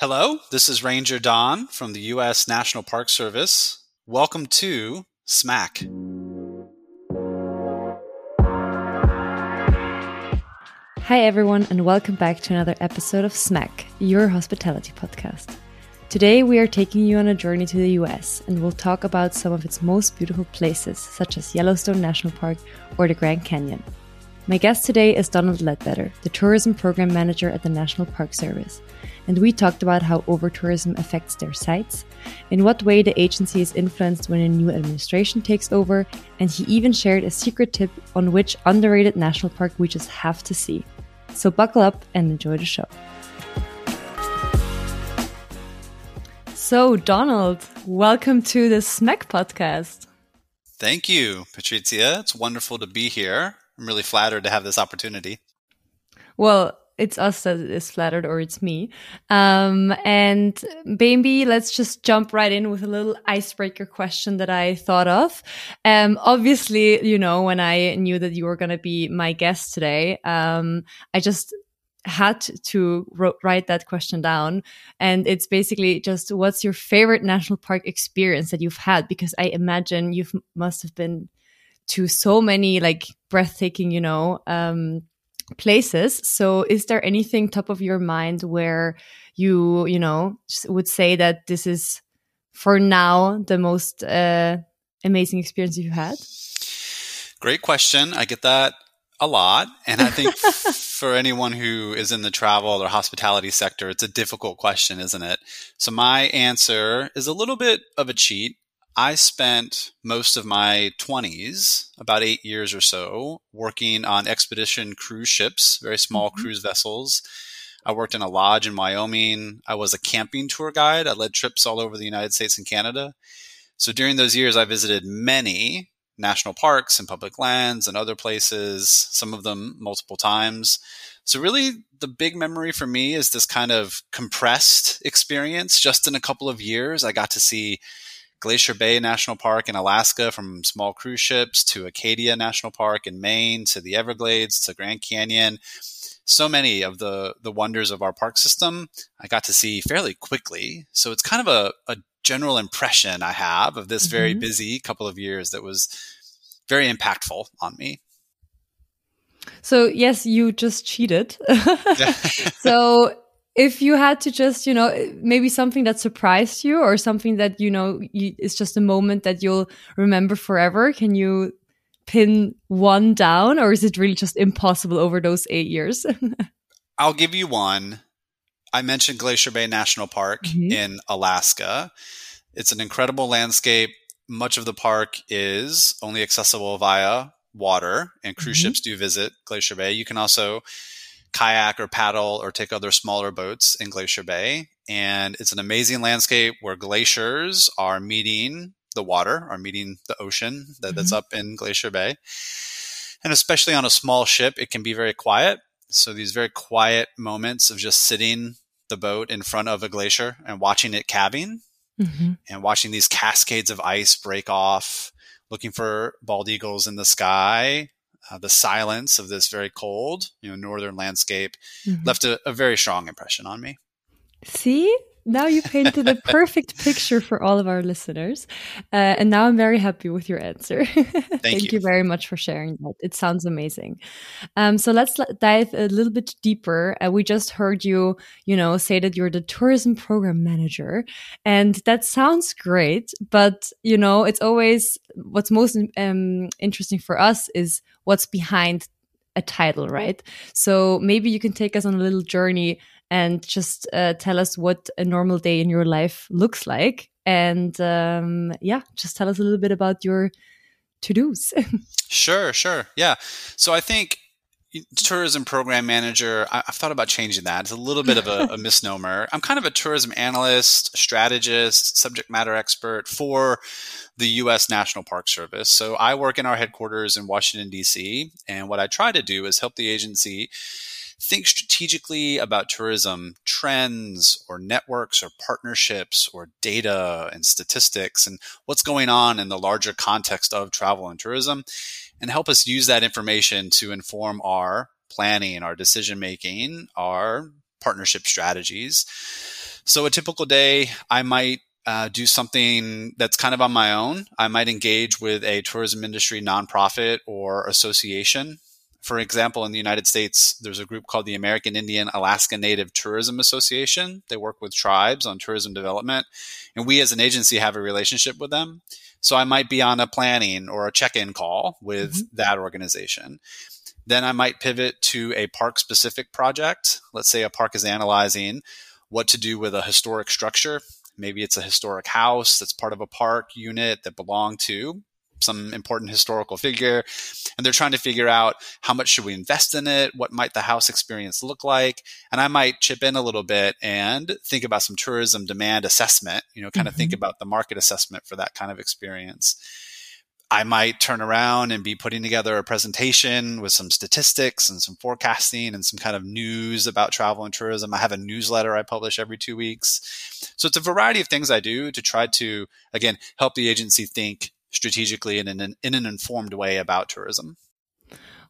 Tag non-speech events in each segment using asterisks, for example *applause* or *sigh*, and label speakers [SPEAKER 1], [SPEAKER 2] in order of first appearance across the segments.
[SPEAKER 1] Hello, this is Ranger Don from the U.S. National Park Service. Welcome to SMAC.
[SPEAKER 2] Hi, everyone, and welcome back to another episode of SMAC, your hospitality podcast. Today, we are taking you on a journey to the US and we'll talk about some of its most beautiful places, such as Yellowstone National Park or the Grand Canyon. My guest today is Donald Leadbetter, the Tourism Program Manager at the National Park Service, and we talked about how overtourism affects their sites, in what way the agency is influenced when a new administration takes over, and he even shared a secret tip on which underrated national park we just have to see. So buckle up and enjoy the show. So, Donald, welcome to the SMAC podcast.
[SPEAKER 1] Thank you, Patrizia. It's wonderful to be here. I'm really flattered to have this opportunity.
[SPEAKER 2] Well, it's us that is flattered, or it's me. Um, and baby, let's just jump right in with a little icebreaker question that I thought of. Um, obviously, you know, when I knew that you were going to be my guest today, um, I just had to write that question down. And it's basically just what's your favorite national park experience that you've had? Because I imagine you must have been to so many like breathtaking, you know, um, places. So is there anything top of your mind where you, you know, would say that this is for now the most uh, amazing experience you've had?
[SPEAKER 1] Great question. I get that a lot. And I think *laughs* for anyone who is in the travel or hospitality sector, it's a difficult question, isn't it? So my answer is a little bit of a cheat. I spent most of my 20s, about eight years or so, working on expedition cruise ships, very small mm-hmm. cruise vessels. I worked in a lodge in Wyoming. I was a camping tour guide. I led trips all over the United States and Canada. So during those years, I visited many national parks and public lands and other places, some of them multiple times. So, really, the big memory for me is this kind of compressed experience just in a couple of years. I got to see Glacier Bay National Park in Alaska from small cruise ships to Acadia National Park in Maine to the Everglades to Grand Canyon. So many of the, the wonders of our park system I got to see fairly quickly. So it's kind of a, a general impression I have of this mm-hmm. very busy couple of years that was very impactful on me.
[SPEAKER 2] So, yes, you just cheated. *laughs* *laughs* so, if you had to just you know maybe something that surprised you or something that you know you, it's just a moment that you'll remember forever can you pin one down or is it really just impossible over those eight years? *laughs*
[SPEAKER 1] I'll give you one. I mentioned glacier bay national park mm-hmm. in alaska. It's an incredible landscape. Much of the park is only accessible via water and cruise mm-hmm. ships do visit glacier bay. You can also kayak or paddle or take other smaller boats in Glacier Bay. And it's an amazing landscape where glaciers are meeting the water, are meeting the ocean that, mm-hmm. that's up in Glacier Bay. And especially on a small ship, it can be very quiet. So these very quiet moments of just sitting the boat in front of a glacier and watching it calving mm-hmm. and watching these cascades of ice break off, looking for bald eagles in the sky uh, the silence of this very cold, you know, northern landscape mm-hmm. left a, a very strong impression on me.
[SPEAKER 2] See, now you painted a perfect picture for all of our listeners. Uh, and now I'm very happy with your answer. *laughs* Thank, Thank you. you. very much for sharing that. It sounds amazing. Um, so let's dive a little bit deeper. Uh, we just heard you, you know, say that you're the tourism program manager, and that sounds great. But you know, it's always what's most um, interesting for us is what's behind a title, right? So maybe you can take us on a little journey and just uh, tell us what a normal day in your life looks like. And um, yeah, just tell us a little bit about your to dos. *laughs*
[SPEAKER 1] sure, sure. Yeah. So I think tourism program manager, I, have thought about changing that. It's a little bit of a, a *laughs* misnomer. I'm kind of a tourism analyst, strategist, subject matter expert for the U.S. National Park Service. So I work in our headquarters in Washington, D.C. And what I try to do is help the agency think strategically about tourism trends or networks or partnerships or data and statistics and what's going on in the larger context of travel and tourism and help us use that information to inform our planning, our decision making, our partnership strategies. So a typical day, I might uh, do something that's kind of on my own. I might engage with a tourism industry nonprofit or association. For example, in the United States, there's a group called the American Indian Alaska Native Tourism Association. They work with tribes on tourism development, and we as an agency have a relationship with them. So I might be on a planning or a check in call with mm-hmm. that organization. Then I might pivot to a park specific project. Let's say a park is analyzing what to do with a historic structure. Maybe it's a historic house that's part of a park unit that belonged to some important historical figure and they're trying to figure out how much should we invest in it what might the house experience look like and i might chip in a little bit and think about some tourism demand assessment you know kind mm-hmm. of think about the market assessment for that kind of experience I might turn around and be putting together a presentation with some statistics and some forecasting and some kind of news about travel and tourism. I have a newsletter I publish every two weeks. So it's a variety of things I do to try to, again, help the agency think strategically and in an, in an informed way about tourism.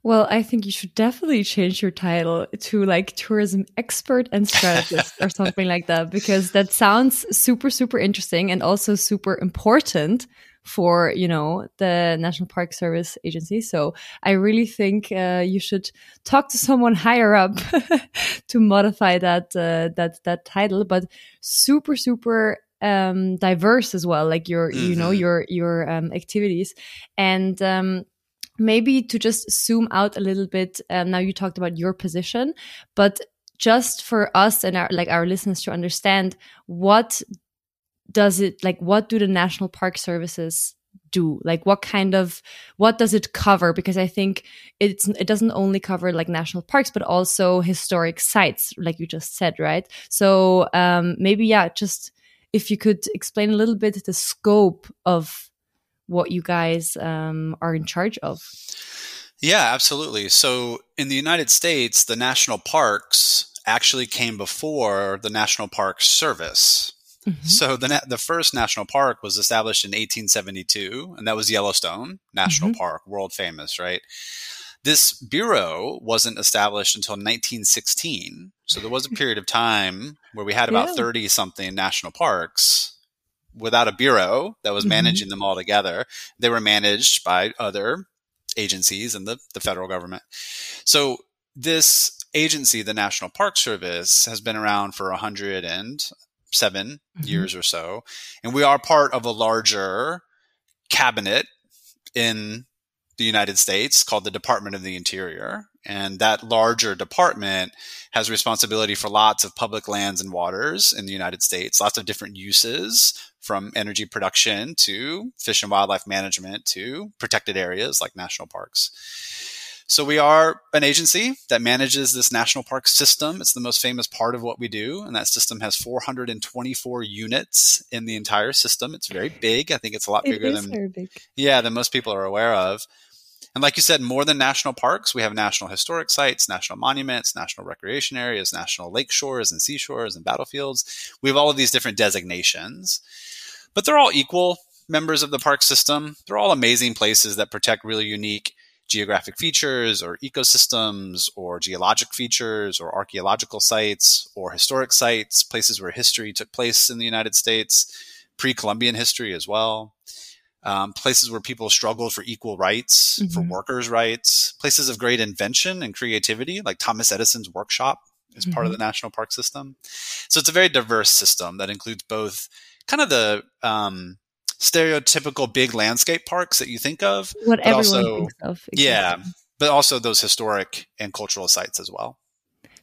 [SPEAKER 2] Well, I think you should definitely change your title to like tourism expert and strategist or *laughs* something like that because that sounds super, super interesting and also super important for you know the National Park Service agency. So I really think uh, you should talk to someone higher up *laughs* to modify that uh, that that title. But super super um, diverse as well, like your you know mm-hmm. your your um, activities and. Um, maybe to just zoom out a little bit um, now you talked about your position but just for us and our like our listeners to understand what does it like what do the national park services do like what kind of what does it cover because i think it's it doesn't only cover like national parks but also historic sites like you just said right so um maybe yeah just if you could explain a little bit the scope of what you guys um, are in charge of
[SPEAKER 1] yeah absolutely so in the united states the national parks actually came before the national park service Mm-hmm. So the the first national park was established in 1872, and that was Yellowstone National mm-hmm. Park, world famous, right? This bureau wasn't established until 1916, so there was a period of time where we had about 30 yeah. something national parks without a bureau that was mm-hmm. managing them all together. They were managed by other agencies and the, the federal government. So this agency, the National Park Service, has been around for a hundred and 7 mm-hmm. years or so. And we are part of a larger cabinet in the United States called the Department of the Interior. And that larger department has responsibility for lots of public lands and waters in the United States, lots of different uses from energy production to fish and wildlife management to protected areas like national parks. So we are an agency that manages this national park system. It's the most famous part of what we do. And that system has 424 units in the entire system. It's very big. I think it's a lot bigger than, yeah, than most people are aware of. And like you said, more than national parks, we have national historic sites, national monuments, national recreation areas, national lake shores and seashores and battlefields. We have all of these different designations, but they're all equal members of the park system. They're all amazing places that protect really unique geographic features or ecosystems or geologic features or archaeological sites or historic sites, places where history took place in the United States, pre Columbian history as well. Um, places where people struggled for equal rights, mm-hmm. for workers' rights, places of great invention and creativity, like Thomas Edison's workshop is mm-hmm. part of mm-hmm. the national park system. So it's a very diverse system that includes both kind of the um, stereotypical big landscape parks that you think of.
[SPEAKER 2] What everyone also, thinks of.
[SPEAKER 1] Exactly. Yeah, but also those historic and cultural sites as well.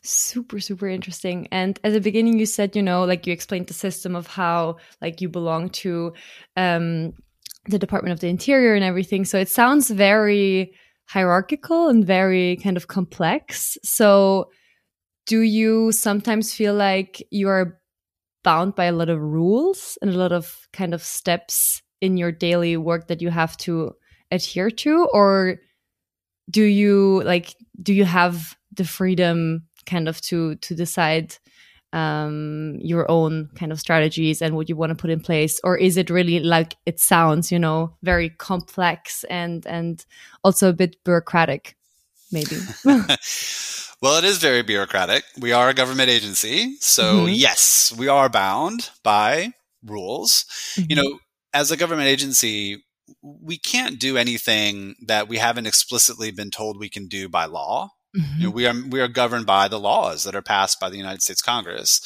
[SPEAKER 2] Super, super interesting. And at the beginning, you said, you know, like you explained the system of how, like, you belong to um, the Department of the Interior and everything. So it sounds very hierarchical and very kind of complex. So, do you sometimes feel like you are bound by a lot of rules and a lot of kind of steps in your daily work that you have to adhere to or do you like do you have the freedom kind of to to decide um, your own kind of strategies and what you want to put in place or is it really like it sounds you know very complex and and also a bit bureaucratic maybe *laughs* *laughs*
[SPEAKER 1] Well, it is very bureaucratic. We are a government agency. So, mm-hmm. yes, we are bound by rules. Mm-hmm. You know, as a government agency, we can't do anything that we haven't explicitly been told we can do by law. Mm-hmm. You know, we are we are governed by the laws that are passed by the United States Congress.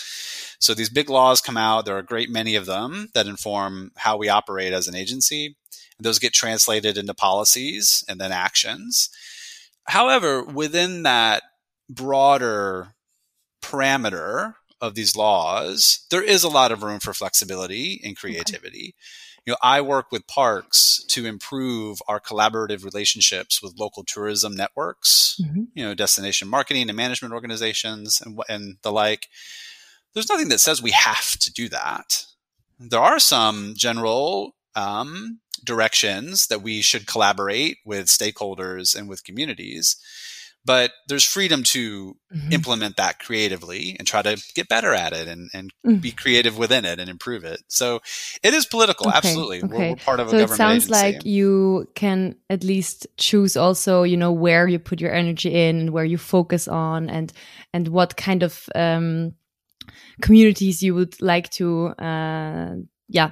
[SPEAKER 1] So these big laws come out. There are a great many of them that inform how we operate as an agency. And those get translated into policies and then actions. However, within that broader parameter of these laws, there is a lot of room for flexibility and creativity. Okay. You know, I work with parks to improve our collaborative relationships with local tourism networks, mm-hmm. you know, destination marketing and management organizations and, and the like. There's nothing that says we have to do that. There are some general um, directions that we should collaborate with stakeholders and with communities but there's freedom to mm-hmm. implement that creatively and try to get better at it and, and mm. be creative within it and improve it. So it is political. Okay. Absolutely. Okay. We're, we're, part of
[SPEAKER 2] so
[SPEAKER 1] a
[SPEAKER 2] government
[SPEAKER 1] it sounds
[SPEAKER 2] agency. like you can at least choose also, you know, where you put your energy in and where you focus on and, and what kind of, um, communities you would like to, uh, yeah,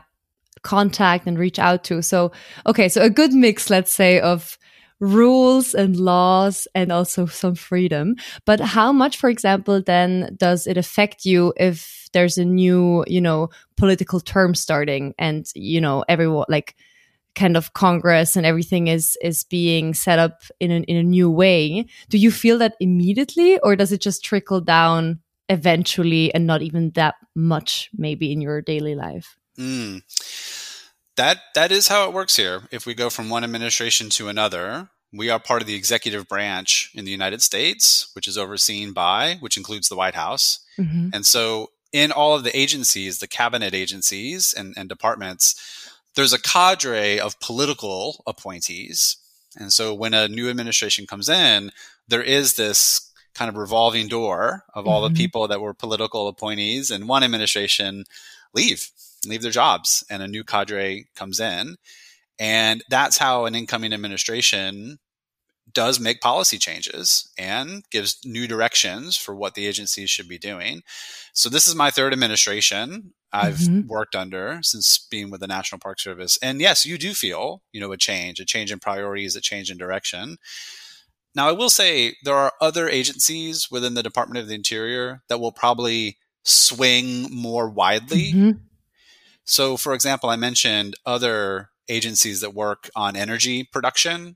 [SPEAKER 2] contact and reach out to. So, okay. So a good mix, let's say, of, rules and laws and also some freedom. But how much, for example, then does it affect you if there's a new, you know, political term starting and, you know, everyone like kind of Congress and everything is is being set up in a, in a new way. Do you feel that immediately or does it just trickle down eventually and not even that much maybe in your daily life?
[SPEAKER 1] Mm that that is how it works here. If we go from one administration to another, we are part of the executive branch in the United States, which is overseen by, which includes the White House. Mm-hmm. And so, in all of the agencies, the cabinet agencies and, and departments, there's a cadre of political appointees. And so, when a new administration comes in, there is this kind of revolving door of all mm-hmm. the people that were political appointees in one administration leave leave their jobs and a new cadre comes in. And that's how an incoming administration does make policy changes and gives new directions for what the agencies should be doing. So this is my third administration I've mm-hmm. worked under since being with the National Park Service. And yes, you do feel, you know, a change, a change in priorities, a change in direction. Now, I will say there are other agencies within the Department of the Interior that will probably swing more widely mm-hmm. So, for example, I mentioned other agencies that work on energy production.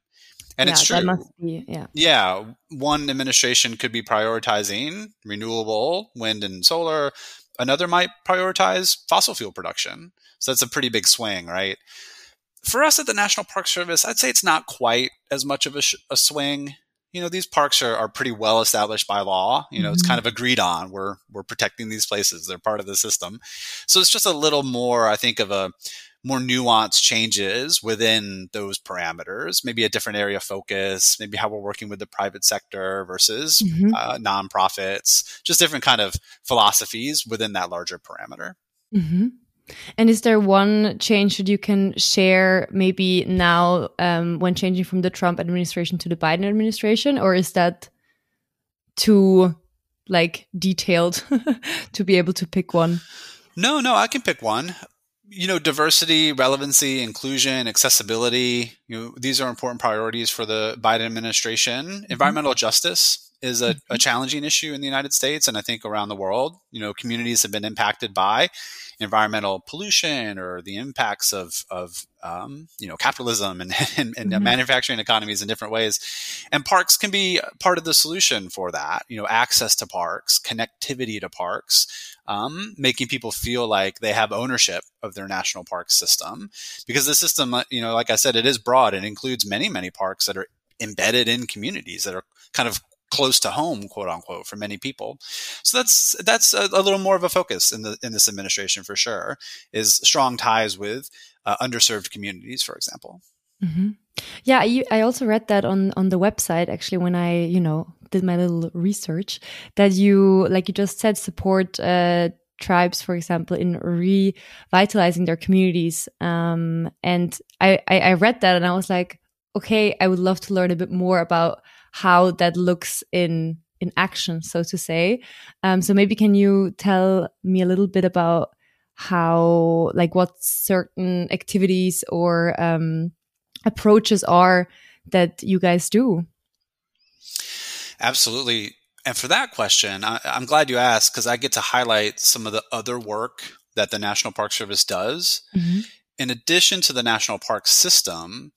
[SPEAKER 1] And yeah, it's true.
[SPEAKER 2] Be, yeah.
[SPEAKER 1] Yeah. One administration could be prioritizing renewable wind and solar. Another might prioritize fossil fuel production. So that's a pretty big swing, right? For us at the National Park Service, I'd say it's not quite as much of a, sh- a swing you know these parks are, are pretty well established by law you know mm-hmm. it's kind of agreed on we're we're protecting these places they're part of the system so it's just a little more i think of a more nuanced changes within those parameters maybe a different area of focus maybe how we're working with the private sector versus mm-hmm. uh, nonprofits just different kind of philosophies within that larger parameter
[SPEAKER 2] mm-hmm. And is there one change that you can share maybe now um, when changing from the Trump administration to the Biden administration, or is that too like detailed *laughs* to be able to pick one?
[SPEAKER 1] No, no, I can pick one. You know, diversity, relevancy, inclusion, accessibility, you know, these are important priorities for the Biden administration. Mm-hmm. Environmental justice is a, a, mm-hmm. challenging issue in the United States and I think around the world. You know, communities have been impacted by environmental pollution or the impacts of, of um, you know, capitalism and, *laughs* and, and mm-hmm. manufacturing economies in different ways. And parks can be part of the solution for that. You know, access to parks, connectivity to parks, um, making people feel like they have ownership of their national park system. Because the system, uh, you know, like I said, it is broad. It includes many, many parks that are embedded in communities that are kind of close to home, quote unquote, for many people. So that's that's a, a, little more of a focus in the in this administration for sure. Is strong ties with uh, underserved communities, for example.
[SPEAKER 2] Mm-hmm. Yeah, I, I also read that on on the website actually when I you know did my little research that you like you just said support. Uh, tribes, for example, in revitalizing their communities. Um, and I, I, I read that and I was like, okay, I would love to learn a bit more about how that looks in in action, so to say. Um, so maybe can you tell me a little bit about how, like, what certain activities or um, approaches are that you guys do?
[SPEAKER 1] Absolutely. And for that question, I, am glad you asked because I get to highlight some of the other work that the National Park Service does. Mm-hmm. In addition to the National Park System,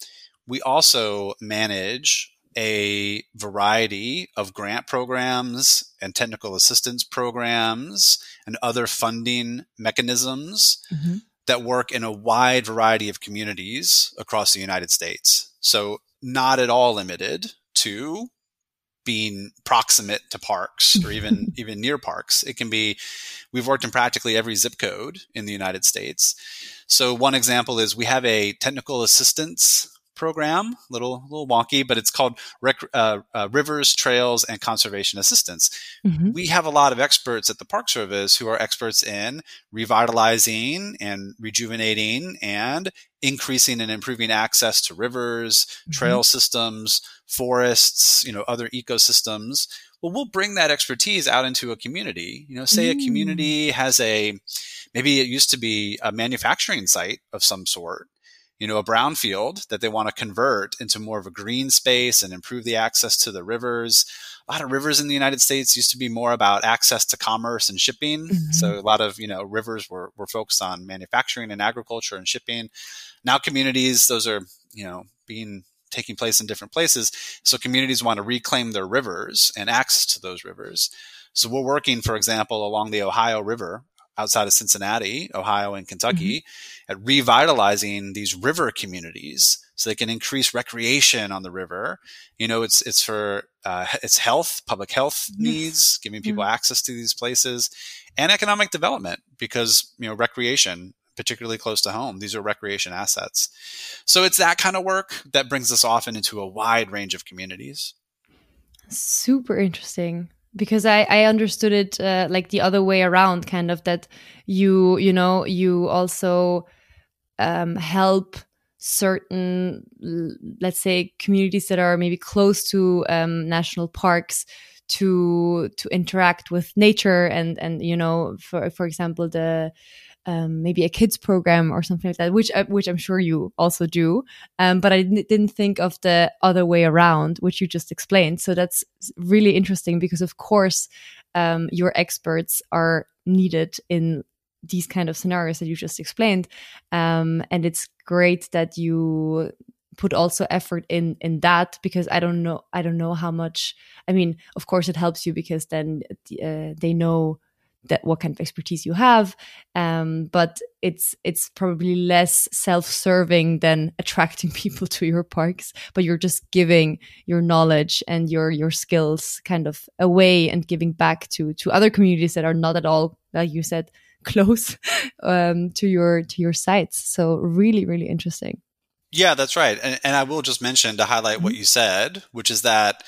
[SPEAKER 1] we also manage a variety of grant programs and technical assistance programs and other funding mechanisms mm-hmm. that work in a wide variety of communities across the United States. So, not at all limited to being proximate to parks or even *laughs* even near parks. It can be we've worked in practically every zip code in the United States. So one example is we have a technical assistance program, little little wonky, but it's called Rec- uh, uh, Rivers, Trails, and Conservation Assistance. Mm-hmm. We have a lot of experts at the Park Service who are experts in revitalizing and rejuvenating and increasing and improving access to rivers, mm-hmm. trail systems, forests, you know, other ecosystems. Well, we'll bring that expertise out into a community. You know, say mm. a community has a maybe it used to be a manufacturing site of some sort you know, a brownfield that they want to convert into more of a green space and improve the access to the rivers. A lot of rivers in the United States used to be more about access to commerce and shipping. Mm-hmm. So a lot of, you know, rivers were, were focused on manufacturing and agriculture and shipping. Now communities, those are, you know, being taking place in different places. So communities want to reclaim their rivers and access to those rivers. So we're working, for example, along the Ohio River outside of Cincinnati, Ohio, and Kentucky mm-hmm. at revitalizing these river communities so they can increase recreation on the river. You know, it's it's for uh, it's health, public health yes. needs, giving people mm-hmm. access to these places, and economic development because you know recreation. Particularly close to home. These are recreation assets. So it's that kind of work that brings us often into a wide range of communities.
[SPEAKER 2] Super interesting because I, I understood it uh, like the other way around kind of that you you know you also um, help certain let's say communities that are maybe close to um, national parks to to interact with nature and and you know for for example the um, maybe a kids program or something like that, which uh, which I'm sure you also do. Um, but I didn't think of the other way around, which you just explained. So that's really interesting because, of course, um, your experts are needed in these kind of scenarios that you just explained, um, and it's great that you put also effort in in that because i don't know i don't know how much i mean of course it helps you because then uh, they know that what kind of expertise you have um, but it's it's probably less self-serving than attracting *laughs* people to your parks but you're just giving your knowledge and your your skills kind of away and giving back to to other communities that are not at all like you said *laughs* close um, to your to your sites. So really really interesting.
[SPEAKER 1] Yeah that's right. And, and i will just mention to highlight mm-hmm. what you said which is that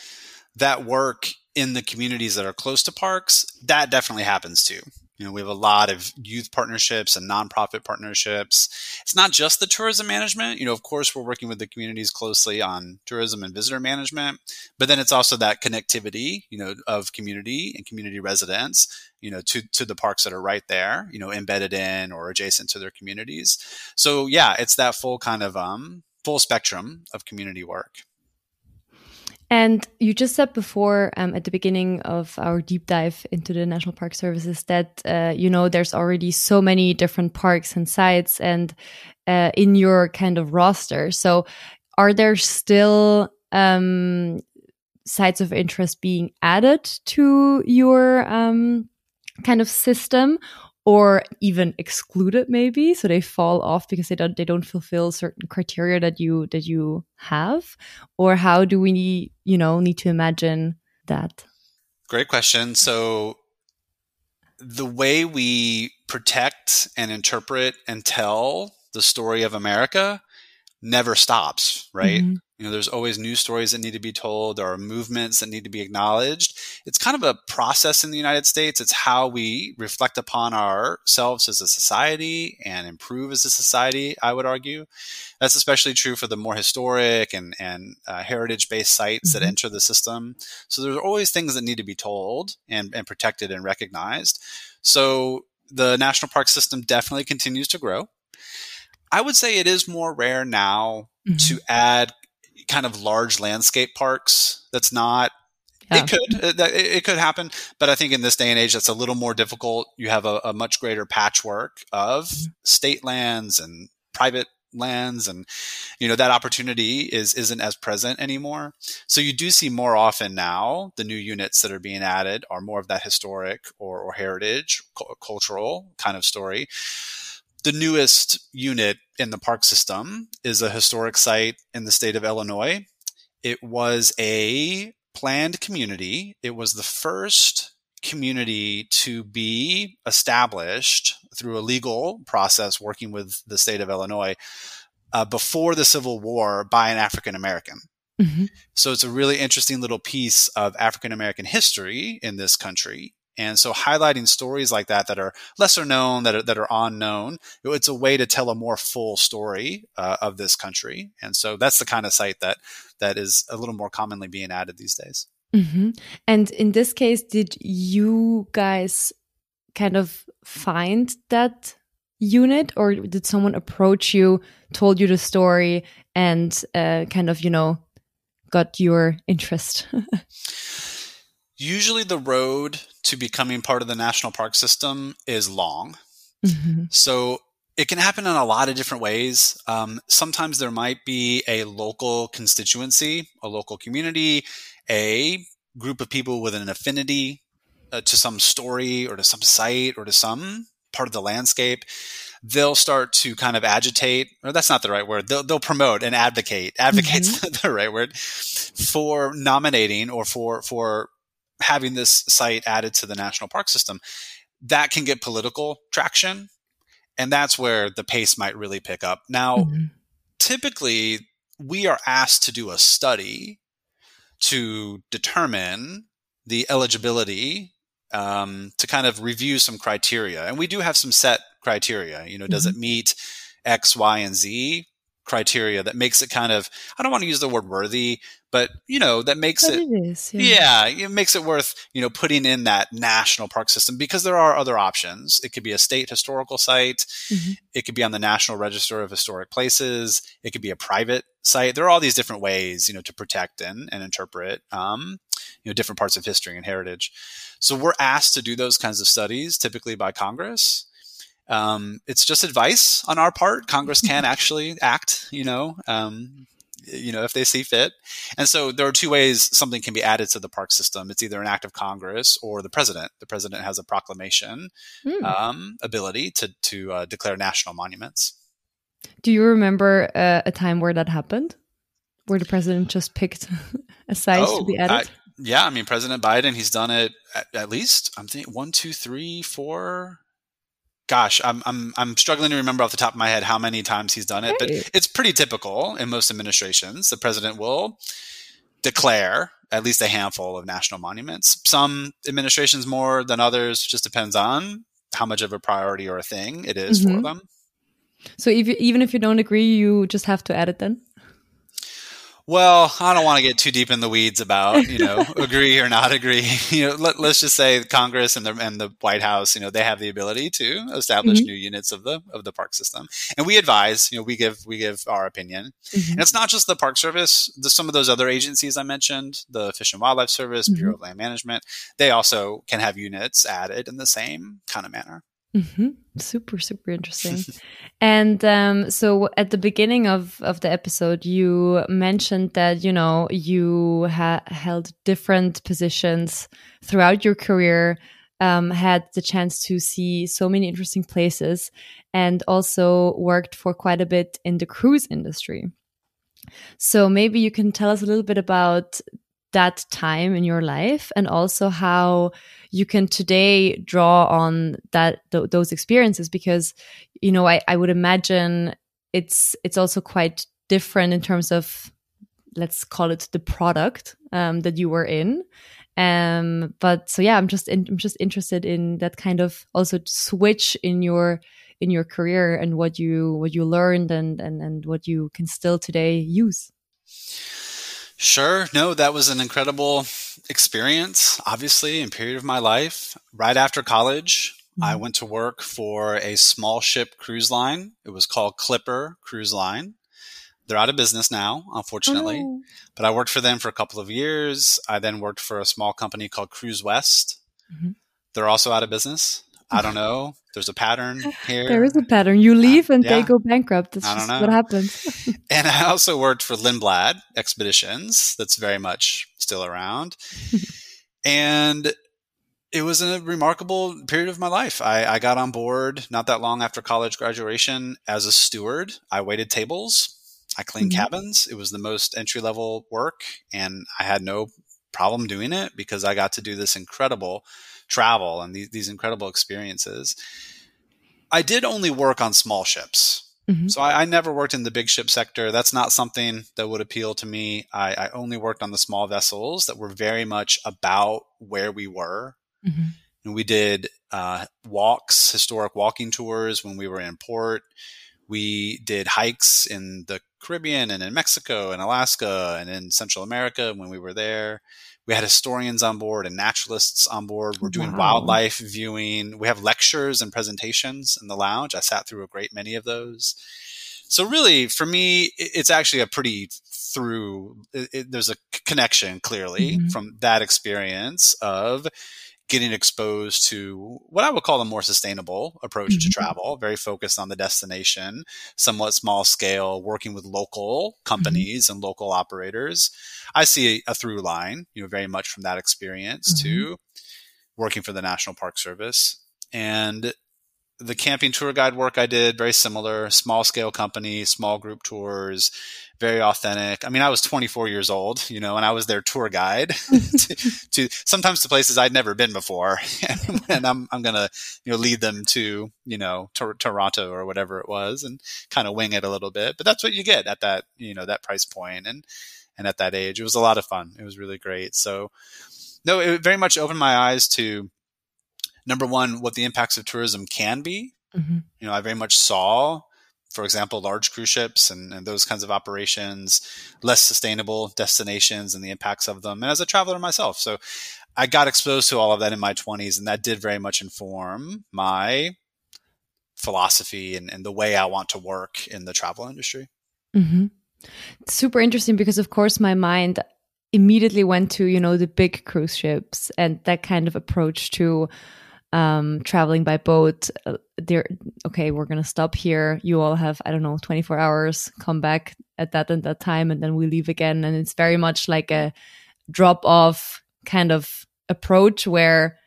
[SPEAKER 1] that work in the communities that are close to parks, that definitely happens too. You know, we have a lot of youth partnerships and nonprofit partnerships. It's not just the tourism management. You know, of course, we're working with the communities closely on tourism and visitor management, but then it's also that connectivity, you know, of community and community residents, you know, to, to the parks that are right there, you know, embedded in or adjacent to their communities. So yeah, it's that full kind of, um, full spectrum of community work.
[SPEAKER 2] And you just said before um, at the beginning of our deep dive into the National Park Services that, uh, you know, there's already so many different parks and sites and uh, in your kind of roster. So are there still um, sites of interest being added to your um, kind of system? Or even excluded maybe so they fall off because they don't they don't fulfill certain criteria that you that you have? Or how do we need, you know need to imagine that?
[SPEAKER 1] Great question. So the way we protect and interpret and tell the story of america never stops right? Mm-hmm. You know, there's always news stories that need to be told. There are movements that need to be acknowledged. It's kind of a process in the United States. It's how we reflect upon ourselves as a society and improve as a society, I would argue. That's especially true for the more historic and, and uh, heritage based sites mm-hmm. that enter the system. So there's always things that need to be told and, and protected and recognized. So the national park system definitely continues to grow. I would say it is more rare now mm-hmm. to add kind of large landscape parks. That's not. Yeah. It could it, it, could happen, but I think in this day and age, that's a little more difficult. You have a, a much greater patchwork of mm-hmm. state lands and private lands and you know that opportunity is isn't as present anymore so you do see more often now the new units that are being added are more of that historic or, or heritage cultural kind of story the newest unit in the park system is a historic site in the state of Illinois. It was a planned community. It was the first community to be established through a legal process working with the state of Illinois uh, before the Civil War by an African American. Mm-hmm. So it's a really interesting little piece of African American history in this country and so highlighting stories like that that are lesser known, that are, that are unknown, it's a way to tell a more full story uh, of this country. And so that's the kind of site that that is a little more commonly being added these days.
[SPEAKER 2] Mm-hmm. And in this case, did you guys kind of find that unit, or did someone approach you, told you the story, and uh, kind of you know got your interest? *laughs*
[SPEAKER 1] Usually, the road to becoming part of the national park system is long. Mm-hmm. So it can happen in a lot of different ways. Um, sometimes there might be a local constituency, a local community, a group of people with an affinity uh, to some story or to some site or to some part of the landscape. They'll start to kind of agitate, or that's not the right word. They'll, they'll promote and advocate. Advocate's mm-hmm. *laughs* the right word for nominating or for for having this site added to the national park system, that can get political traction. And that's where the pace might really pick up. Now, mm-hmm. typically, we are asked to do a study to determine the eligibility um, to kind of review some criteria. And we do have some set criteria. You know, mm-hmm. does it meet X, Y, and Z? criteria that makes it kind of I don't want to use the word worthy, but you know that makes but it, it is, yeah. yeah. it makes it worth you know putting in that national park system because there are other options. It could be a state historical site, mm-hmm. it could be on the National Register of Historic Places, it could be a private site. There are all these different ways you know to protect and and interpret um, you know different parts of history and heritage. So we're asked to do those kinds of studies typically by Congress. Um, it's just advice on our part. Congress can *laughs* actually act, you know, um, you know, if they see fit. And so there are two ways something can be added to the park system. It's either an act of Congress or the president. The president has a proclamation mm. um, ability to to uh, declare national monuments.
[SPEAKER 2] Do you remember uh, a time where that happened, where the president just picked *laughs* a site oh, to be added? I,
[SPEAKER 1] yeah, I mean, President Biden, he's done it at, at least. I'm thinking one, two, three, four gosh, I'm I'm I'm struggling to remember off the top of my head how many times he's done it, but it's pretty typical in most administrations. The president will declare at least a handful of national monuments. Some administrations more than others, just depends on how much of a priority or a thing it is mm-hmm. for them.
[SPEAKER 2] So if you, even if you don't agree, you just have to add it then.
[SPEAKER 1] Well, I don't want to get too deep in the weeds about you know *laughs* agree or not agree. *laughs* You know, let, us just say Congress and the and the White House, you know, they have the ability to establish mm-hmm. new units of the of the park system, and we advise. You know, we give we give our opinion, mm-hmm. and it's not just the Park Service. The, some of those other agencies I mentioned, the Fish and Wildlife Service, mm-hmm. Bureau of Land Management, they also can have units added in the same kind of manner.
[SPEAKER 2] Mm-hmm. Super, super interesting. *laughs* and um, so at the beginning of, of the episode, you mentioned that, you know, you ha- held different positions throughout your career, um, had the chance to see so many interesting places, and also worked for quite a bit in the cruise industry. So maybe you can tell us a little bit about that time in your life and also how you can today draw on that th those experiences because you know I, I would imagine it's it's also quite different in terms of let's call it the product um, that you were in. Um, but so yeah, I'm just in, I'm just interested in that kind of also switch in your in your career and what you what you learned and and and what you can still today use.
[SPEAKER 1] Sure. No, that was an incredible experience, obviously, in period of my life. Right after college, mm-hmm. I went to work for a small ship cruise line. It was called Clipper Cruise Line. They're out of business now, unfortunately. Oh. But I worked for them for a couple of years. I then worked for a small company called Cruise West. Mm-hmm. They're also out of business. I don't know. There's a pattern here.
[SPEAKER 2] There is a pattern. You leave uh, and yeah. they go bankrupt. That's don't know. what happens. *laughs*
[SPEAKER 1] and I also worked for Lindblad Expeditions. That's very much still around. *laughs* and it was a remarkable period of my life. I, I, got on board not that long after college graduation as a steward. I waited tables. I cleaned mm-hmm. cabins. It was the most entry level work, and I had no problem doing it because I got to do this incredible travel and these, these incredible experiences. I did only work on small ships. Mm-hmm. So I, I, never worked in the big ship sector. That's not something that would appeal to me. I, I only worked on the small vessels that were very much about where we were. Mm-hmm. And we did uh, walks, historic walking tours when we were in port. We did hikes in the Caribbean and in Mexico and Alaska and in Central America when we were there. We had historians on board and naturalists on board. We're doing wow. wildlife viewing. We have lectures and presentations in the lounge. I sat through a great many of those. So really, for me, it's actually a pretty through. It, there's a connection clearly mm-hmm. from that experience of getting exposed to what I would call a more sustainable approach mm-hmm. to travel, very focused on the destination, somewhat small scale, working with local mm-hmm. companies mm-hmm. and local operators. I see a, a, through line, you know, very much from that experience mm-hmm. to working for the National Park Service. And the camping tour guide work I did, very similar, small scale company, small group tours, very authentic. I mean, I was 24 years old, you know, and I was their tour guide to, *laughs* *laughs* to, sometimes to places I'd never been before. *laughs* and I'm, I'm going to, you know, lead them to, you know, to, Toronto or whatever it was and kind of wing it a little bit. But that's what you get at that, you know, that price point and, and at that age. It was a lot of fun. It was really great. So, no, it very much opened my eyes to number one, what the impacts of tourism can be. Mm-hmm. You know, I very much saw for example, large cruise ships and, and, those kinds of operations, less sustainable destinations and the impacts of them. And as a traveler myself, so I got exposed to all of that in my 20s, and that did very much inform my philosophy and, and the way I want to work in the travel industry.
[SPEAKER 2] Mm-hmm. Super interesting because, of course, my mind immediately went to you know the big cruise ships and that kind of approach to um, traveling by boat, uh, they're okay. We're gonna stop here. You all have I don't know 24 hours. Come back at that and that time, and then we leave again. And it's very much like a drop off kind of approach where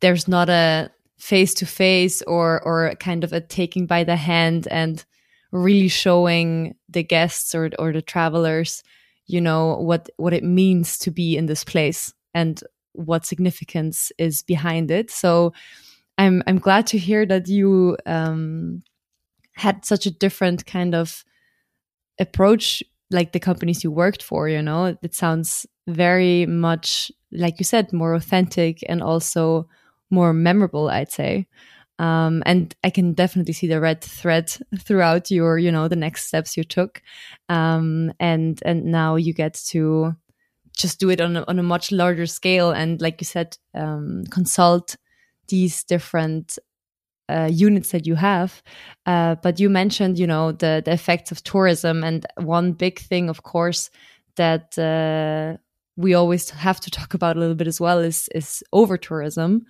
[SPEAKER 2] there's not a face to face or or kind of a taking by the hand and really showing the guests or or the travelers you know what what it means to be in this place and what significance is behind it. So I'm I'm glad to hear that you um, had such a different kind of approach, like the companies you worked for. You know, it sounds very much like you said, more authentic and also more memorable. I'd say. Um, and I can definitely see the red thread *laughs* throughout your, you know, the next steps you took, um, and and now you get to just do it on a, on a much larger scale and like you said um, consult these different uh, units that you have. Uh, but you mentioned you know the, the effects of tourism and one big thing of course that uh, we always have to talk about a little bit as well is is over tourism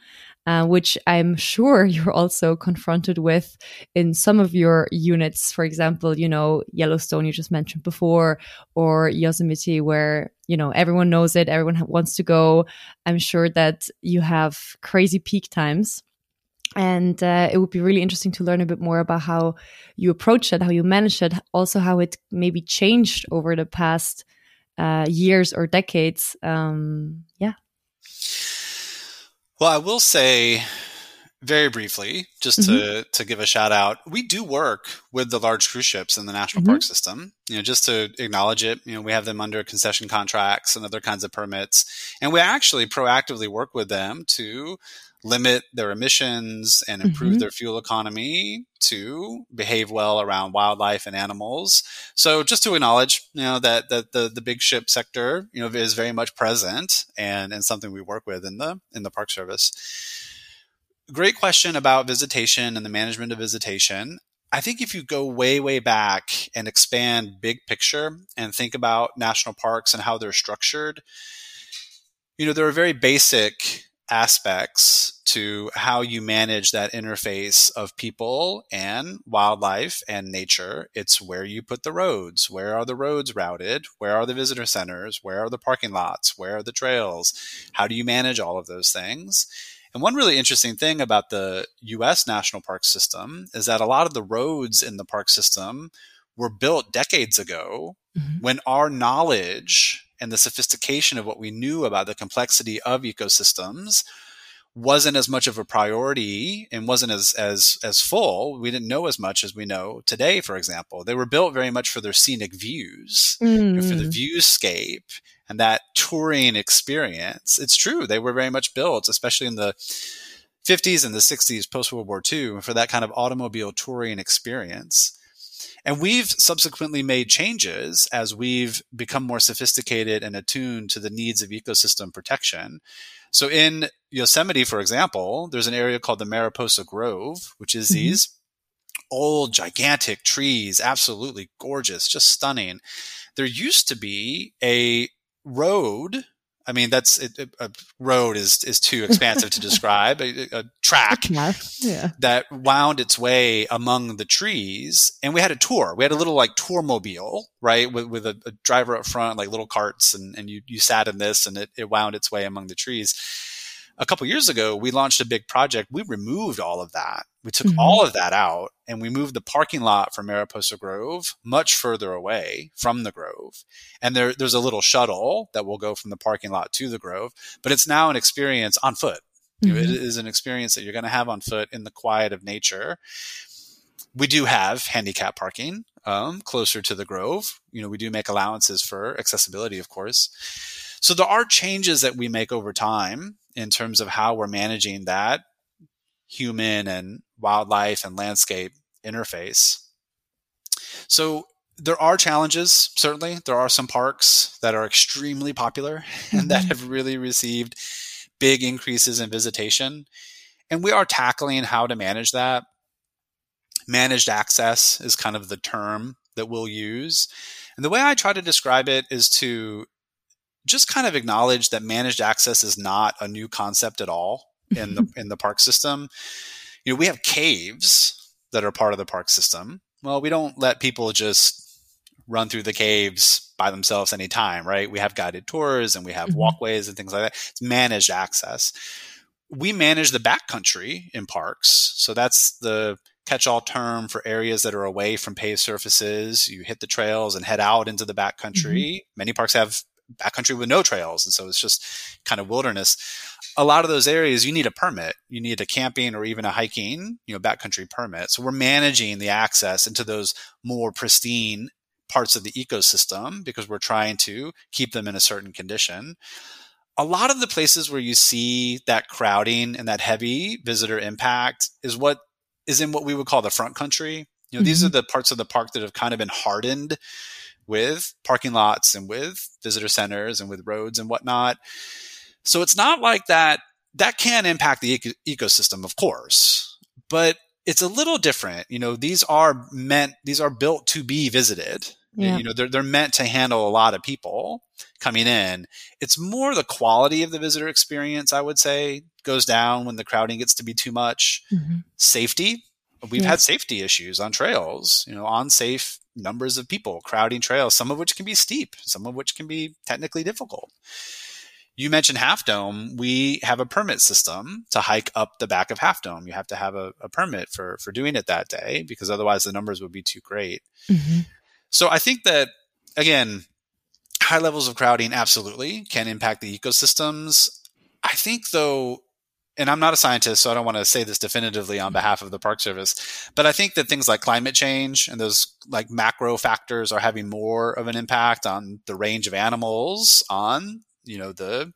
[SPEAKER 2] uh, which I'm sure *laughs* you're also confronted with in some of your units. For example, you know, Yellowstone, you just mentioned before, or Yosemite, where, you know, everyone knows it, everyone wants to go. I'm sure that you have crazy peak times. And uh, it would be really interesting to learn a bit more about how you approach it, how you manage it, also how it maybe changed over the past uh, years or decades. Um, yeah.
[SPEAKER 1] Well, I will say very briefly, just mm-hmm. to to give a shout out, we do work with the large cruise ships in the national mm-hmm. park system. You know, just to acknowledge it, you know, we have them under concession contracts and other kinds of permits, and we actually proactively work with them to limit their emissions and improve mm-hmm. their fuel economy to behave well around wildlife and animals. So just to acknowledge, you know, that, that the, the big ship sector, you know, is very much present and, and something we work with in the, in the park service. Great question about visitation and the management of visitation. I think if you go way, way back and expand big picture and think about national parks and how they're structured, you know, there are very basic aspects to how you manage that interface of people and wildlife and nature. It's where you put the roads. Where are the roads routed? Where are the visitor centers? Where are the parking lots? Where are the trails? How do you manage all of those things? And one really interesting thing about the US national park system is that a lot of the roads in the park system were built decades ago mm-hmm. when our knowledge and the sophistication of what we knew about the complexity of ecosystems wasn't as much of a priority and wasn't as as as full. We didn't know as much as we know today. For example, they were built very much for their scenic views, mm. for the mm. viewscape and that touring experience. It's true they were very much built, especially in the 50s and the 60s post World War II, for that kind of automobile touring experience. And we've subsequently made changes as we've become more sophisticated and attuned to the needs of ecosystem protection. So in Yosemite, for example, there's an area called the Mariposa Grove, which is mm-hmm. these old, gigantic trees, absolutely gorgeous, just stunning. There used to be a road I mean, that's it, a road is is too expansive to *laughs* describe. A, a track yeah. that wound its way among the trees, and we had a tour. We had a little like tour mobile, right, with, with a, a driver up front, like little carts, and, and you you sat in this, and it, it wound its way among the trees a couple years ago, we launched a big project. We removed all of that. We took mm-hmm. all of that out and we moved the parking lot for Mariposa Grove much further away from the Grove. And there, there's a little shuttle that will go from the parking lot to the Grove, but it's now an experience on foot. Mm-hmm. it is an experience that you're going to have on foot in the quiet of nature. We do have handicap parking um, closer to the Grove. You know, we do make allowances for accessibility, of course. So there are changes that we make over time in terms of how we're managing that human and wildlife and landscape interface. So there are challenges, certainly. There are some parks that are extremely popular *laughs* and that mm-hmm. have really received big increases in visitation. And we are tackling how to manage that. Managed access is kind of the term that we'll use. And the way I try to describe it is to just kind of acknowledge that managed access is not a new concept at all in the in the park system. You know, we have caves that are part of the park system. Well, we don't let people just run through the caves by themselves anytime, right? We have guided tours and we have mm-hmm. walkways and things like that. It's managed access. We manage the backcountry in parks. So that's the catch all term for areas that are away from paved surfaces. You hit the trails and head out into the backcountry. Mm-hmm. Many parks have backcountry with no trails. And so it's just kind of wilderness. A lot of those areas, you need a permit. You need a camping or even a hiking, you know, backcountry permit. So we're managing the access into those more pristine parts of the ecosystem because we're trying to keep them in a certain condition. A lot of the places where you see that crowding and that heavy visitor impact is what is in what we would call the front country. You know, mm-hmm. these are the parts of the park that have kind of been hardened with parking lots and with visitor centers and with roads and whatnot. So it's not like that. That can impact the eco- ecosystem, of course, but it's a little different. You know, these are meant, these are built to be visited. Yeah. You know, they're, they're meant to handle a lot of people coming in. It's more the quality of the visitor experience, I would say, goes down when the crowding gets to be too much. Mm-hmm. Safety. We've yeah. had safety issues on trails, you know, unsafe numbers of people crowding trails, some of which can be steep, some of which can be technically difficult. You mentioned Half Dome. We have a permit system to hike up the back of Half Dome. You have to have a, a permit for for doing it that day because otherwise the numbers would be too great. Mm-hmm. So I think that again, high levels of crowding absolutely can impact the ecosystems. I think though and I'm not a scientist, so I don't want to say this definitively on behalf of the Park Service, but I think that things like climate change and those like macro factors are having more of an impact on the range of animals, on you know the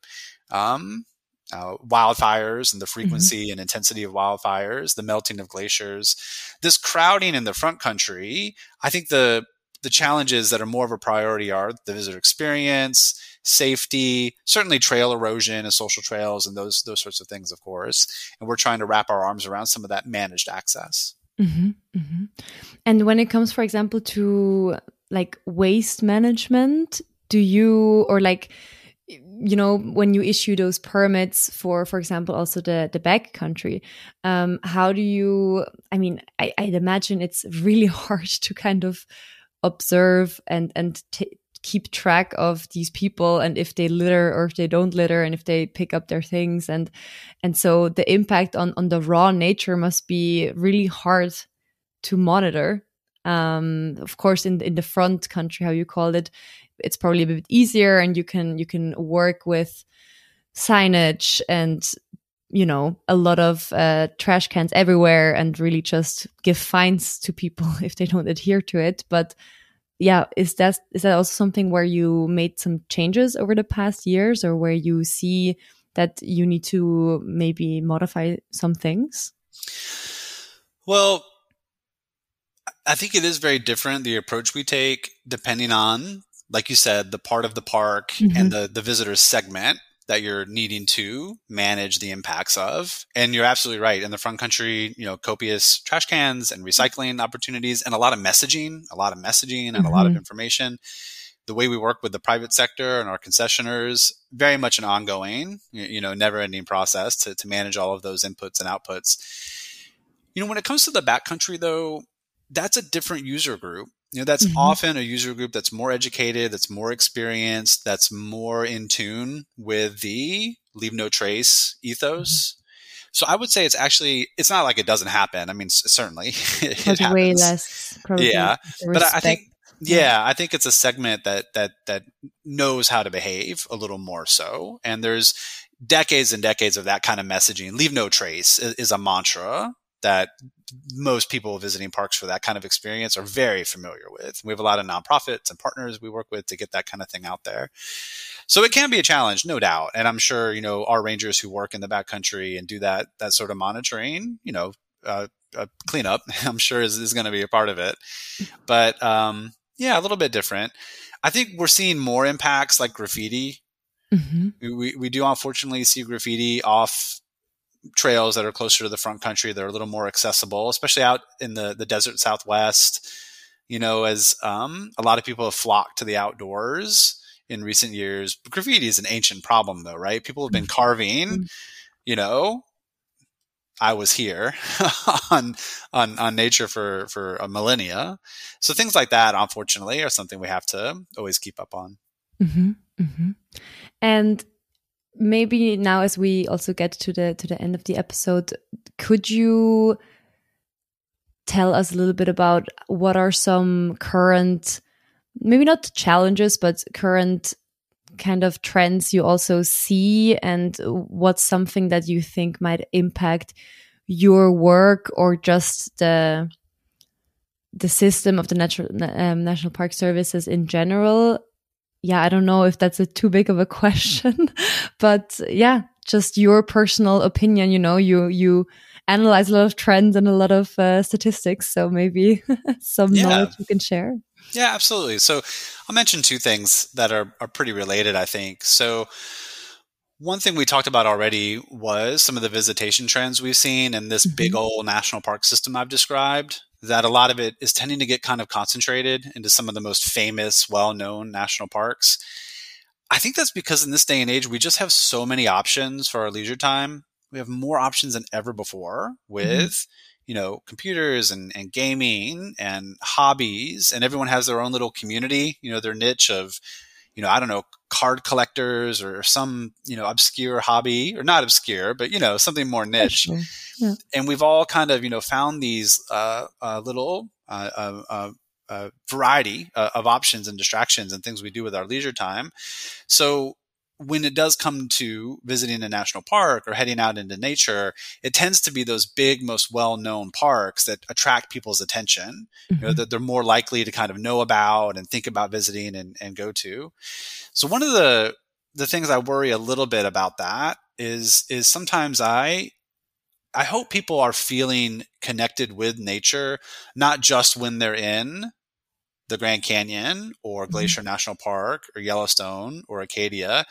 [SPEAKER 1] um, uh, wildfires and the mm-hmm. frequency mm-hmm. and intensity of wildfires, the melting of glaciers, this crowding in the front country. I think the the challenges that are more of a priority are the visitor experience, safety, certainly trail erosion and social trails and those those sorts of things, of course. And we're trying to wrap our arms around some of that managed access.
[SPEAKER 2] Mm-hmm, mm-hmm. And when it comes, for example, to like waste management, do you or like you know when you issue those permits for for example also the the backcountry um how do you i mean I, i'd imagine it's really *laughs* hard to kind of observe and and t- keep track of these people and if they litter or if they don't litter and if they pick up their things. And and so the impact on on the raw nature must be really hard to monitor. Um of course in in the front country how you call it it's probably a bit easier and you can you can work with signage and you know a lot of uh, trash cans everywhere and really just give fines to people *laughs* if they don't adhere to it. But yeah is that is that also something where you made some changes over the past years or where you see that you need to maybe modify some things
[SPEAKER 1] well i think it is very different the approach we take depending on like you said the part of the park mm -hmm. and the the visitors segment that you're needing to manage the impacts of. And you're absolutely right. In the front country, you know, copious trash cans and recycling opportunities and a lot of messaging, a lot of messaging and mm-hmm. a lot of mm-hmm. information. The way we work with the private sector and our concessioners, very much an ongoing, you know, never ending process to, to manage all of those inputs and outputs. You know, when it comes to the backcountry though, that's a different user group you know that's mm-hmm. often a user group that's more educated that's more experienced that's more in tune with the leave no trace ethos mm-hmm. so i would say it's actually it's not like it doesn't happen i mean certainly *laughs* it,
[SPEAKER 2] it way less
[SPEAKER 1] yeah but I, I think yeah, I think it's a segment that that that knows how to behave a little more so. And there's decades and decades of that kind of messaging. Leave no trace is, is a mantra that most people visiting parks for that kind of experience are very familiar with. We have a lot of nonprofits and partners we work with to get that kind of thing out there. So it can be a challenge, no doubt. And I'm sure, you know, our rangers who work in the backcountry and do that, that sort of monitoring, you know, uh, uh, cleanup, *laughs* I'm sure is, is going to be a part of it. But, um, yeah, a little bit different. I think we're seeing more impacts like graffiti. Mm-hmm. We, we do unfortunately see graffiti off trails that are closer to the front country that are a little more accessible, especially out in the, the desert Southwest. You know, as um, a lot of people have flocked to the outdoors in recent years. Graffiti is an ancient problem, though, right? People have been mm-hmm. carving, mm-hmm. you know, I was here *laughs* on on on nature for for a millennia. So things like that, unfortunately, are something we have to always keep up on.
[SPEAKER 2] Mm-hmm, mm-hmm. And maybe now as we also get to the to the end of the episode could you tell us a little bit about what are some current maybe not challenges but current kind of trends you also see? And what's something that you think might impact your work or just the the system of the natural um, national park services in general yeah, I don't know if that's a too big of a *laughs* question, but yeah, just your personal opinion. You know, you you analyze a lot of trends and a lot of uh, statistics, so maybe *laughs* some yeah. knowledge you can share.
[SPEAKER 1] Yeah, absolutely. So I'll mention two things that are are pretty related. I think so. One thing we talked about already was some of the visitation trends we've seen in this mm -hmm. big old national park system I've described that a lot of it is tending to get kind of concentrated into some of the most famous, well known national parks. I think that's because in this day and age, we just have so many options for our leisure time. We have more options than ever before mm-hmm. with, mm-hmm. you know, computers and, and gaming and hobbies, and everyone has their own little community, you know, their niche of, you know, I don't know, card collectors or some, you know, obscure hobby or not obscure, but, you know, something more niche. Yeah. And we've all kind of, you know, found these uh, uh, little uh, uh, uh, uh variety of options and distractions and things we do with our leisure time. So when it does come to visiting a national park or heading out into nature, it tends to be those big, most well-known parks that attract people's attention. Mm-hmm. You know, mm-hmm. that they're more likely to kind of know about and think about visiting and, and go to. So one of the the things I worry a little bit about that is is sometimes I I hope people are feeling connected with nature, not just when they're in the Grand Canyon or mm-hmm. Glacier mm-hmm. National Park or Yellowstone or Acadia.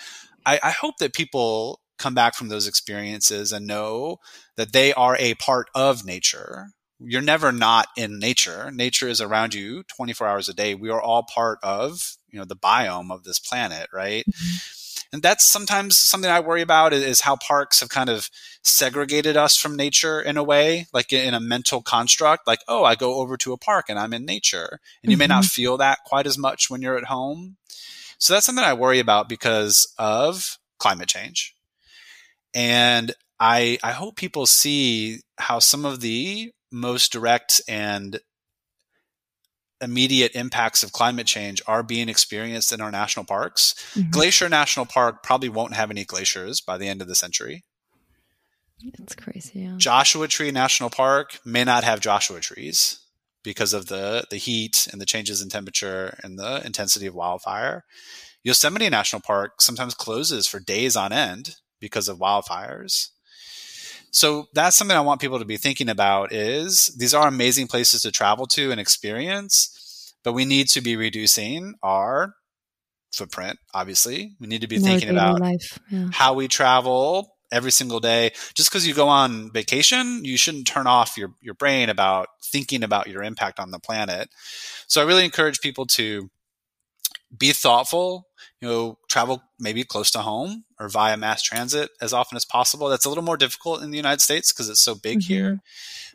[SPEAKER 1] I, I hope that people come back from those experiences and know that they are a part of nature. You're never not in nature. Nature is around you 24 hours a day. We are all part of, you know, the biome of this planet, right? Mm-hmm and that's sometimes something I worry about is how parks have kind of segregated us from nature in a way, like in a mental construct, like, oh, I go over to a park and I'm in nature. And you mm-hmm. may not mm-hmm. feel that quite as much when you're at home. So that's something I worry about because of climate change. And I, I hope people see how some of the most direct and immediate impacts of climate change are being experienced in our national parks. Mm-hmm. Glacier National Park probably won't have any glaciers by the end of the century.
[SPEAKER 2] It's crazy. Yeah.
[SPEAKER 1] Joshua Tree National Park may not have Joshua trees because of the the heat and the changes in temperature and the intensity of wildfire. Yosemite National Park sometimes closes for days on end because of wildfires. So that's something I want people to be thinking about is these are amazing places to travel to and experience, but we need to be reducing our footprint, obviously. We need to be More thinking about yeah. how we travel every single day. Just because you go on vacation, you shouldn't turn off your, your brain about thinking about your impact on the planet. So I really encourage people to be thoughtful you know, travel maybe close to home or via mass transit as often as possible. That's a little more difficult in the United States because it's so big mm-hmm. here.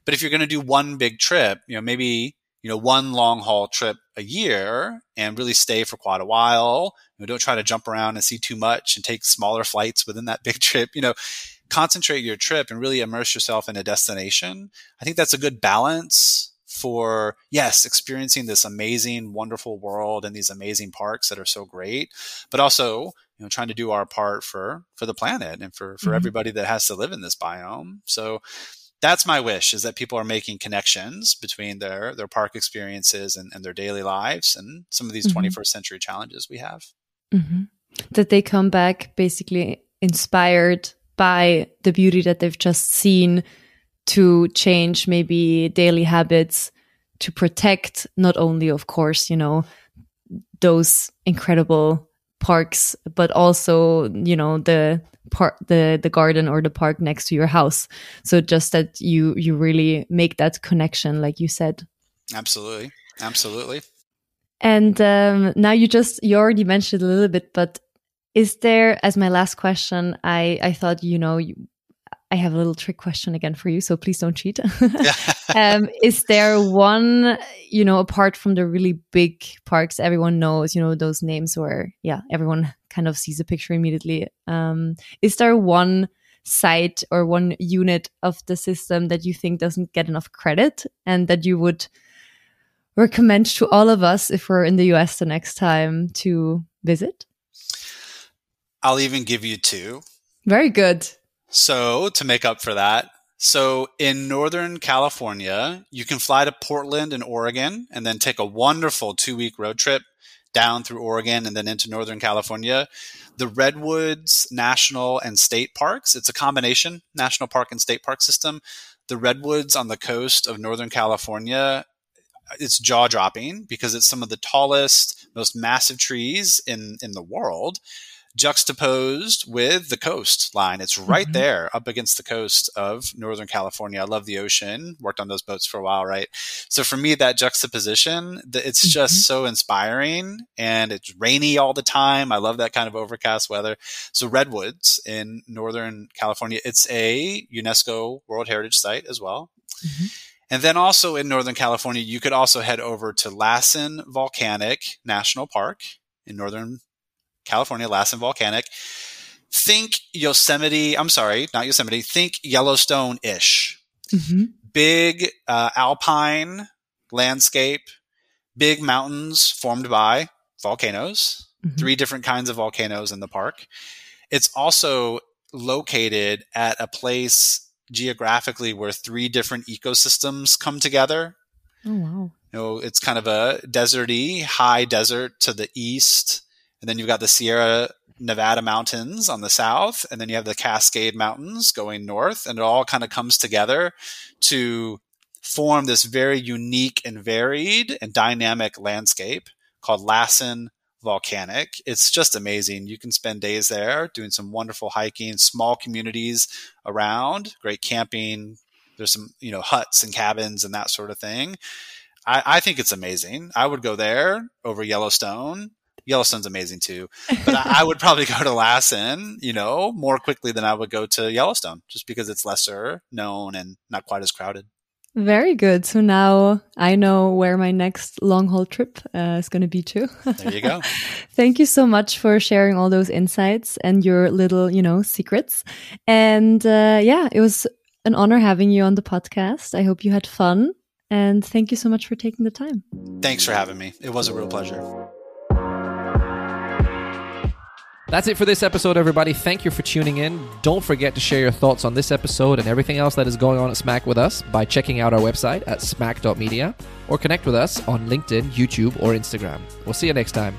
[SPEAKER 1] But if you're going to do one big trip, you know, maybe, you know, one long haul trip a year and really stay for quite a while. You know, don't try to jump around and see too much and take smaller flights within that *laughs* big trip. You know, concentrate your trip and really immerse yourself in a destination. I think that's a good balance for yes experiencing this amazing wonderful world and these amazing parks that are so great but also you know trying to do our part for for the planet and for for mm-hmm. everybody that has to live in this biome so that's my wish is that people are making connections between their their park experiences and, and their daily lives and some of these mm-hmm. 21st century challenges we have
[SPEAKER 2] mm-hmm. that they come back basically inspired by the beauty that they've just seen to change maybe daily habits to protect not only, of course, you know, those incredible parks, but also, you know, the part, the, the garden or the park next to your house. So just that you, you really make that connection, like you said.
[SPEAKER 1] Absolutely. Absolutely.
[SPEAKER 2] And um, now you just, you already mentioned a little bit, but is there, as my last question, I, I thought, you know, I have a little trick question again for you, so please don't cheat. *laughs* *laughs* um, is there one, you know, apart from the really big parks everyone knows, you know, those names where, yeah, everyone kind of sees a picture immediately. Um, is there one site or one unit of the system that you think doesn't get enough credit and that you would recommend to all of us if we're in the US the next time to visit?
[SPEAKER 1] I'll even give you two.
[SPEAKER 2] Very good.
[SPEAKER 1] So, to make up for that, so in Northern California, you can fly to Portland and Oregon and then take a wonderful two week road trip down through Oregon and then into Northern California. The Redwoods National and State Parks, it's a combination national park and state park system. The Redwoods on the coast of Northern California, it's jaw dropping because it's some of the tallest, most massive trees in, in the world juxtaposed with the coastline. It's right mm-hmm. there up against the coast of Northern California. I love the ocean, worked on those boats for a while, right? So for me, that juxtaposition, it's mm-hmm. just so inspiring and it's rainy all the time. I love that kind of overcast weather. So Redwoods in Northern California, it's a UNESCO World Heritage Site as well. Mm-hmm. And then also in Northern California, you could also head over to Lassen Volcanic National Park in Northern California, Lassen Volcanic. Think Yosemite, I'm sorry, not Yosemite, think Yellowstone ish. Mm-hmm. Big uh, alpine landscape, big mountains formed by volcanoes, mm-hmm. three different kinds of volcanoes in the park. It's also located at a place geographically where three different ecosystems come together.
[SPEAKER 2] Oh wow.
[SPEAKER 1] You know, it's kind of a deserty, high desert to the east, and then you've got the Sierra Nevada mountains on the south, and then you have the Cascade Mountains going north, and it all kind of comes together to form this very unique and varied and dynamic landscape called Lassen Volcanic. It's just amazing. You can spend days there doing some wonderful hiking, small communities around, great camping. There's some, you know, huts and cabins and that sort of thing. I, I think it's amazing. I would go there over Yellowstone. Yellowstone's amazing too, but I, I *laughs* would probably go to Lassen, you know, more quickly than I would go to Yellowstone, just because it's lesser known and not quite as crowded.
[SPEAKER 2] Very good. So now I know where my next long haul trip uh, is going to be too.
[SPEAKER 1] There you go. *laughs*
[SPEAKER 2] Thank you so much for sharing all those insights and your little, you know, secrets. And uh, yeah, it was an honor having you on the podcast. I hope you had fun. And thank you so much for taking the time.
[SPEAKER 1] Thanks for having me. It was a real pleasure.
[SPEAKER 3] That's it for this episode, everybody. Thank you for tuning in. Don't forget to share your thoughts on this episode and everything else that is going on at Smack with us by checking out our website at smack.media or connect with us on LinkedIn, YouTube, or Instagram. We'll see you next time.